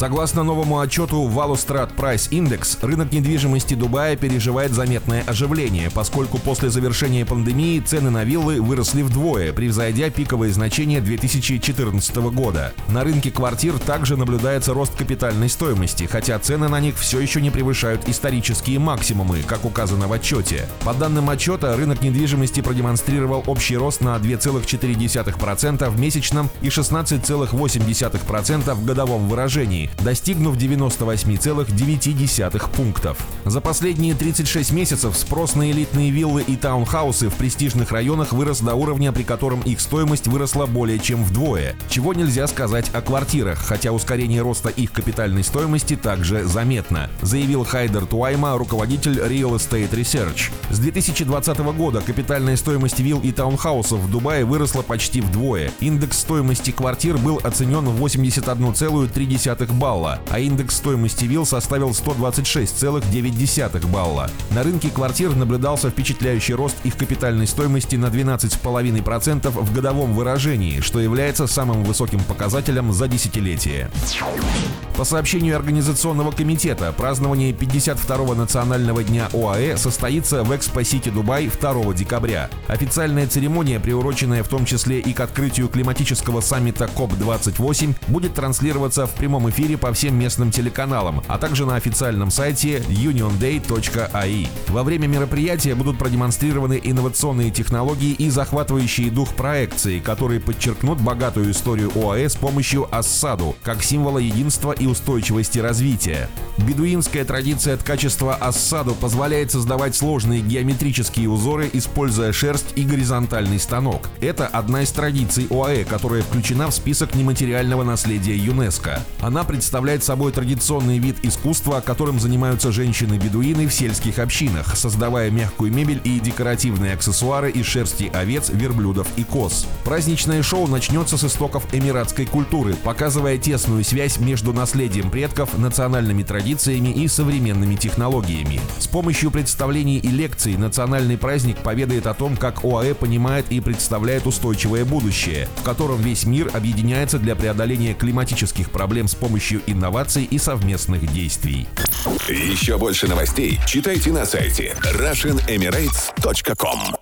Согласно новому отчету Валустрат Price Index, рынок недвижимости Дубая переживает заметное оживление, поскольку после завершения пандемии цены на виллы выросли вдвое, превзойдя пиковые значения 2014 года. На рынке квартир также наблюдается рост капитальной стоимости, хотя цены на них все еще не превышают исторические максимумы, как указано в отчете. По данным отчета, рынок недвижимости продемонстрировал общий рост на 2,4% в месячном и 16,8% в годовом выражении, достигнув 98,9 пунктов. За последние 36 месяцев спрос на элитные виллы и таунхаусы в престижных районах вырос до уровня, при котором их стоимость выросла более чем вдвое, чего нельзя сказать о квартирах, хотя ускорение роста их капитальной стоимости также заметно, заявил Хайдер Туайма, руководитель Real Estate Research. С 2020 года капитальная стоимость вилл и таунхаусов в Дубае выросла почти вдвое. Индекс стоимости квартир был оценен в 81,3 балла, а индекс стоимости вилл составил 126,9 балла. На рынке квартир наблюдался впечатляющий рост их капитальной стоимости на 12,5% в годовом выражении, что является самым высоким показателем за десятилетие. По сообщению Организационного комитета, празднование 52-го национального дня ОАЭ состоится в Экспо-Сити Дубай 2 декабря. Официальная церемония, приуроченная в том числе и к открытию климатического саммита КОП-28, будет транслироваться в прямом эфире по всем местным телеканалам, а также на официальном сайте unionday.ae. Во время мероприятия будут продемонстрированы инновационные технологии и захватывающие дух проекции, которые подчеркнут богатую историю ОАЭ с помощью ассаду, как символа единства и устойчивости развития. Бедуинская традиция ткачества ассаду позволяет создавать сложные геометрические узоры, используя шерсть и горизонтальный станок. Это одна из традиций ОАЭ, которая включена в список нематериального наследия ЮНЕСКо. Она представляет собой традиционный вид искусства, которым занимаются женщины-бедуины в сельских общинах, создавая мягкую мебель и декоративные аксессуары из шерсти овец, верблюдов и коз. Праздничное шоу начнется с истоков эмиратской культуры, показывая тесную связь между наследием предков, национальными традициями и современными технологиями. С помощью представлений и лекций национальный праздник поведает о том, как ОАЭ понимает и представляет устойчивое будущее, в котором весь мир объединяется для преодоления климатических проблем с помощью инноваций и совместных действий. Еще больше новостей читайте на сайте RussianEmirates.com